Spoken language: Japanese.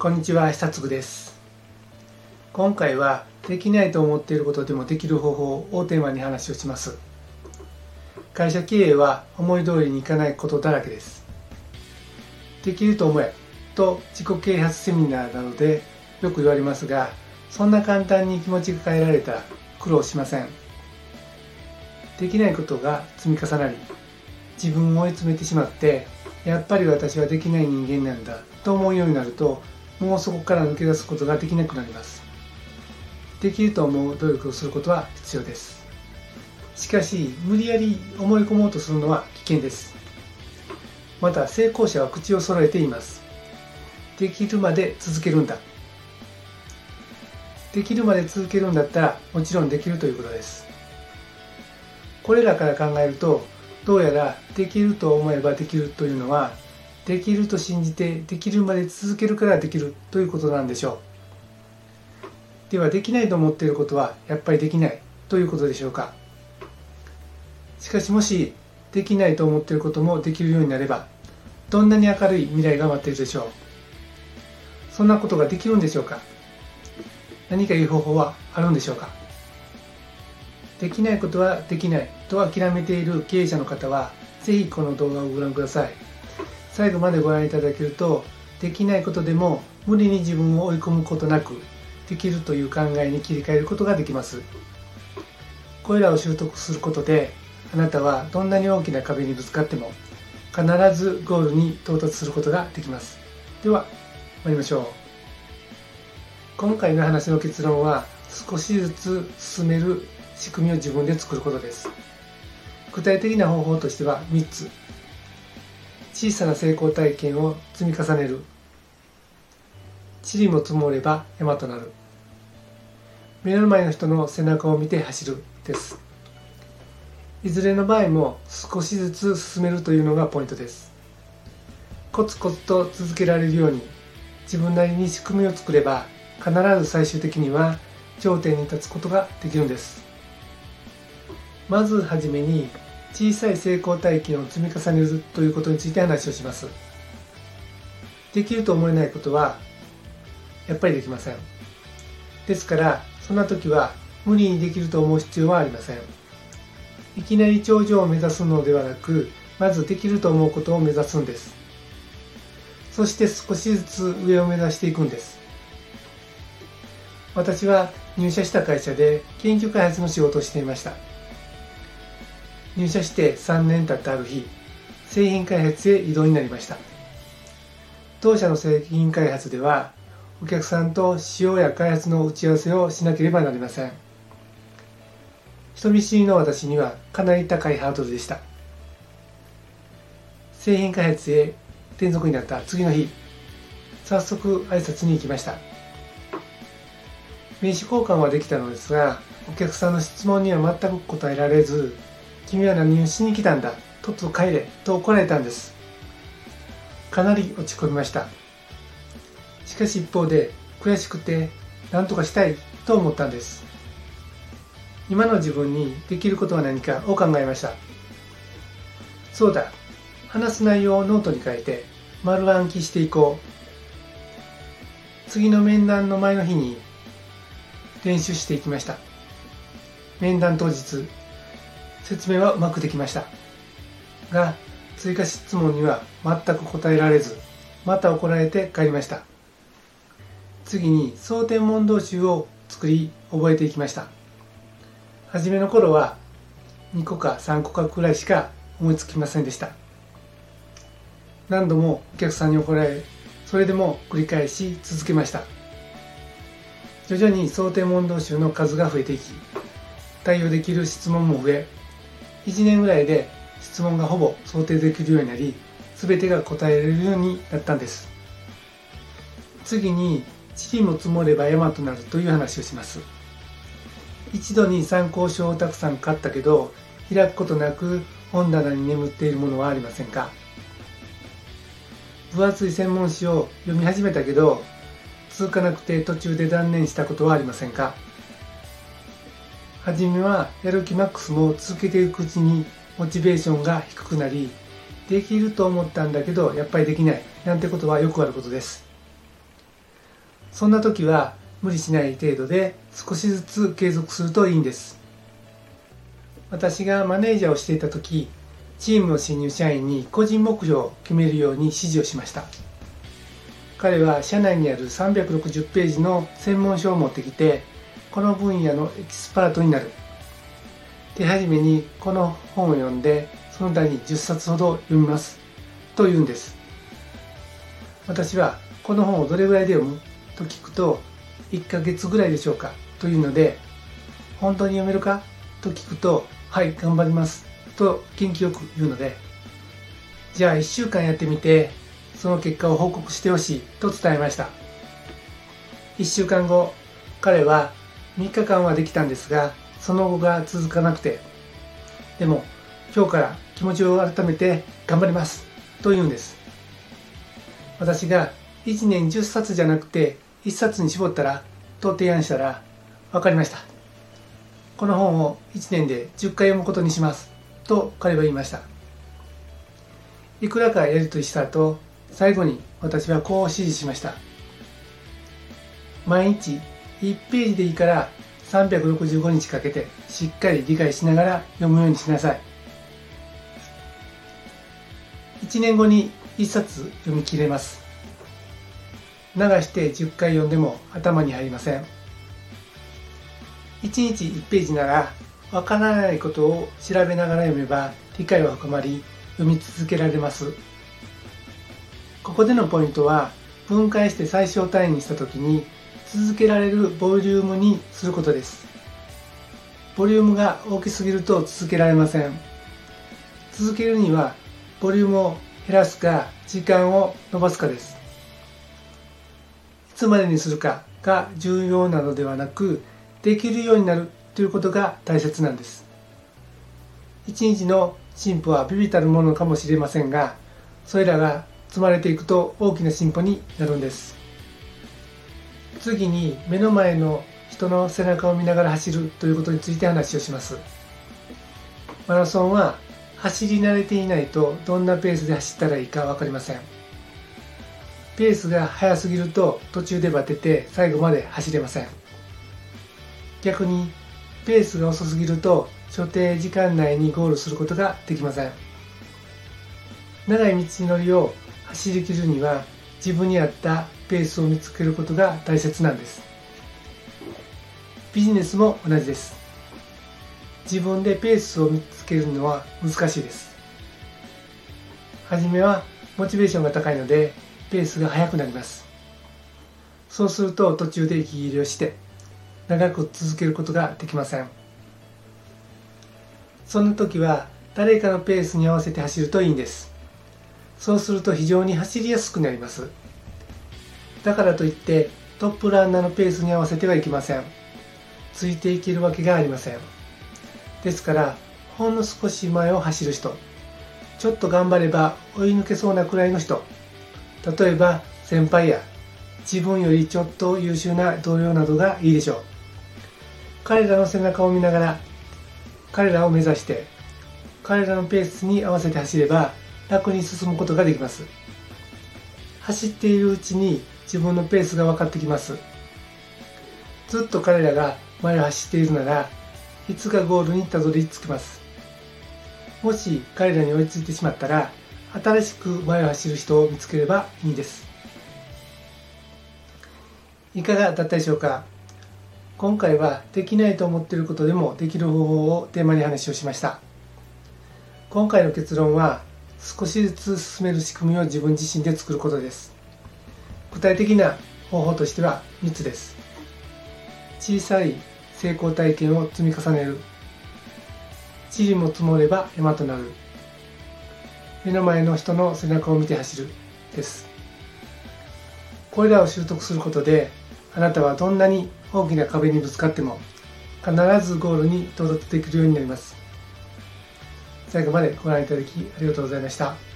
こんにちは久嗣です。今回はできないと思っていることでもできる方法をテーマに話をします。会社経営は思い通りにいかないことだらけです。できると思えと自己啓発セミナーなどでよく言われますがそんな簡単に気持ちが変えられたら苦労しません。できないことが積み重なり自分を追い詰めてしまってやっぱり私はできない人間なんだと思うようになるともうそこから抜け出すことができなくなります。できると思う努力をすることは必要です。しかし無理やり思い込もうとするのは危険です。また成功者は口を揃えています。できるまで続けるんだ。できるまで続けるんだったらもちろんできるということです。これらから考えるとどうやらできると思えばできるというのはできると信じてできるまで続けるからできるということなんでしょう。ではできないと思っていることはやっぱりできないということでしょうか。しかしもしできないと思っていることもできるようになればどんなに明るい未来が待っているでしょう。そんなことができるんでしょうか。何かいい方法はあるんでしょうか。できないことはできないと諦めている経営者の方はぜひこの動画をご覧ください。最後までご覧いただけるとできないことでも無理に自分を追い込むことなくできるという考えに切り替えることができます。これらを習得することであなたはどんなに大きな壁にぶつかっても必ずゴールに到達することができます。では参りましょう。今回の話の結論は少しずつ進める仕組みを自分で作ることです。具体的な方法としては3つ。小さな成功体験を積み重ねる。塵も積もれば山となる。目の前の人の背中を見て走るです。いずれの場合も少しずつ進めるというのがポイントです。コツコツと続けられるように自分なりに仕組みを作れば必ず最終的には頂点に立つことができるんです。まずはじめに小さい成功体験を積み重ねるということについて話をします。できると思えないことはやっぱりできません。ですからそんな時は無理にできると思う必要はありません。いきなり頂上を目指すのではなくまずできると思うことを目指すんです。そして少しずつ上を目指していくんです。私は入社した会社で研究開発の仕事をしていました。入社して3年経ったある日製品開発へ移動になりました。当社の製品開発ではお客さんと使用や開発の打ち合わせをしなければなりません。人見知りの私にはかなり高いハードルでした。製品開発へ転属になった次の日早速挨拶に行きました。名刺交換はできたのですがお客さんの質問には全く答えられず君は何をしに来たんだ？とっと帰れと怒られたんです。かなり落ち込みました。しかし一方で悔しくて何とかしたいと思ったんです。今の自分にできることは何かを考えました。そうだ。話す内容をノートに書いて丸暗記していこう。次の面談の前の日に練習していきました。面談当日説明はうまくできました。が追加質問には全く答えられずまた怒られて帰りました。次に蒼天問答集を作り覚えていきました。初めの頃は2個か3個かくらいしか思いつきませんでした。何度もお客さんに怒られそれでも繰り返し続けました。徐々に想定問答集の数が増えていき対応できる質問も増え1年ぐらいで質問がほぼ想定できるようになり全てが答えられるようになったんです。次に地理も積もれば山となるという話をします。一度に参考書をたくさん買ったけど開くことなく本棚に眠っているものはありませんか？分厚い専門誌を読み始めたけど続かなくて途中で断念したことはありませんか？初めはやる気マックスも続けていくうちにモチベーションが低くなりできると思ったんだけどやっぱりできない。なんてことはよくあることです。そんな時は無理しない程度で少しずつ継続するといいんです。私がマネージャーをしていた時チームの新入社員に個人目標を決めるように指示をしました。彼は社内にある360ページの専門書を持ってきてこの分野のエキスパートになる。手始めにこの本を読んでその他に10冊ほど読みます。と言うんです。私はこの本をどれぐらいで読む？と聞くと1ヶ月ぐらいでしょうか？というので本当に読めるか？と聞くとはい頑張ります。と元気よく言うのでじゃあ1週間やってみてその結果を報告してほしいと伝えました。1週間後彼は3日間はできたんですがその後が続かなくてでも今日から気持ちを改めて頑張りますと言うんです。私が1年10冊じゃなくて1冊に絞ったらと提案したら分かりました。この本を1年で10回読むことにしますと彼は言いました。いくらかやり取りした後最後に私はこう指示しました。毎日1ページでいいから365日かけてしっかり理解しながら読むようにしなさい。1年後に1冊読み切れます。流して10回読んでも頭に入りません。1日1ページならわからないことを調べながら読めば理解は深まり読み続けられます。ここでのポイントは分解して最小単位にした時に続けられるボリュームにすることです。ボリュームが大きすぎると続けられません。続けるにはボリュームを減らすか時間を延ばすかです。いつまでにするかが重要なのではなくできるようになるということが大切なんです。一日の進歩は微々たるものかもしれませんがそれらが積まれていくと大きな進歩になるんです。次に目の前の人の背中を見ながら走るということについて話をします。マラソンは走り慣れていないとどんなペースで走ったらいいか分かりません。ペースが速すぎると途中でバテて最後まで走れません。逆にペースが遅すぎると所定時間内にゴールすることができません。長い道のりを走りきるには自分に合ったペースを見つけることが大切なんです。ビジネスも同じです。自分でペースを見つけるのは難しいです。はじめはモチベーションが高いのでペースが速くなります。そうすると途中で息切れをして長く続けることができません。そんな時は誰かのペースに合わせて走るといいんです。そうすると非常に走りやすくなります。だからといってトップランナーのペースに合わせてはいけません。ついていけるわけがありません。ですからほんの少し前を走る人ちょっと頑張れば追い抜けそうなくらいの人例えば先輩や自分よりちょっと優秀な同僚などがいいでしょう。彼らの背中を見ながら彼らを目指して彼らのペースに合わせて走れば楽に進むことができます。走っているうちに自分のペースが分かってきます。ずっと彼らが前を走っているならいつかゴールにたどり着きます。もし彼らに追いついてしまったら新しく前を走る人を見つければいいんです。いかがだったでしょうか？今回はできないと思っていることでもできる方法をテーマに話をしました。今回の結論は少しずつ進める仕組みを自分自身で作ることです。具体的な方法としては3つです。小さい成功体験を積み重ねる。塵も積もれば山となる。目の前の人の背中を見て走るです。これらを習得することであなたはどんなに大きな壁にぶつかっても必ずゴールに到達できるようになります。最後までご覧いただきありがとうございました。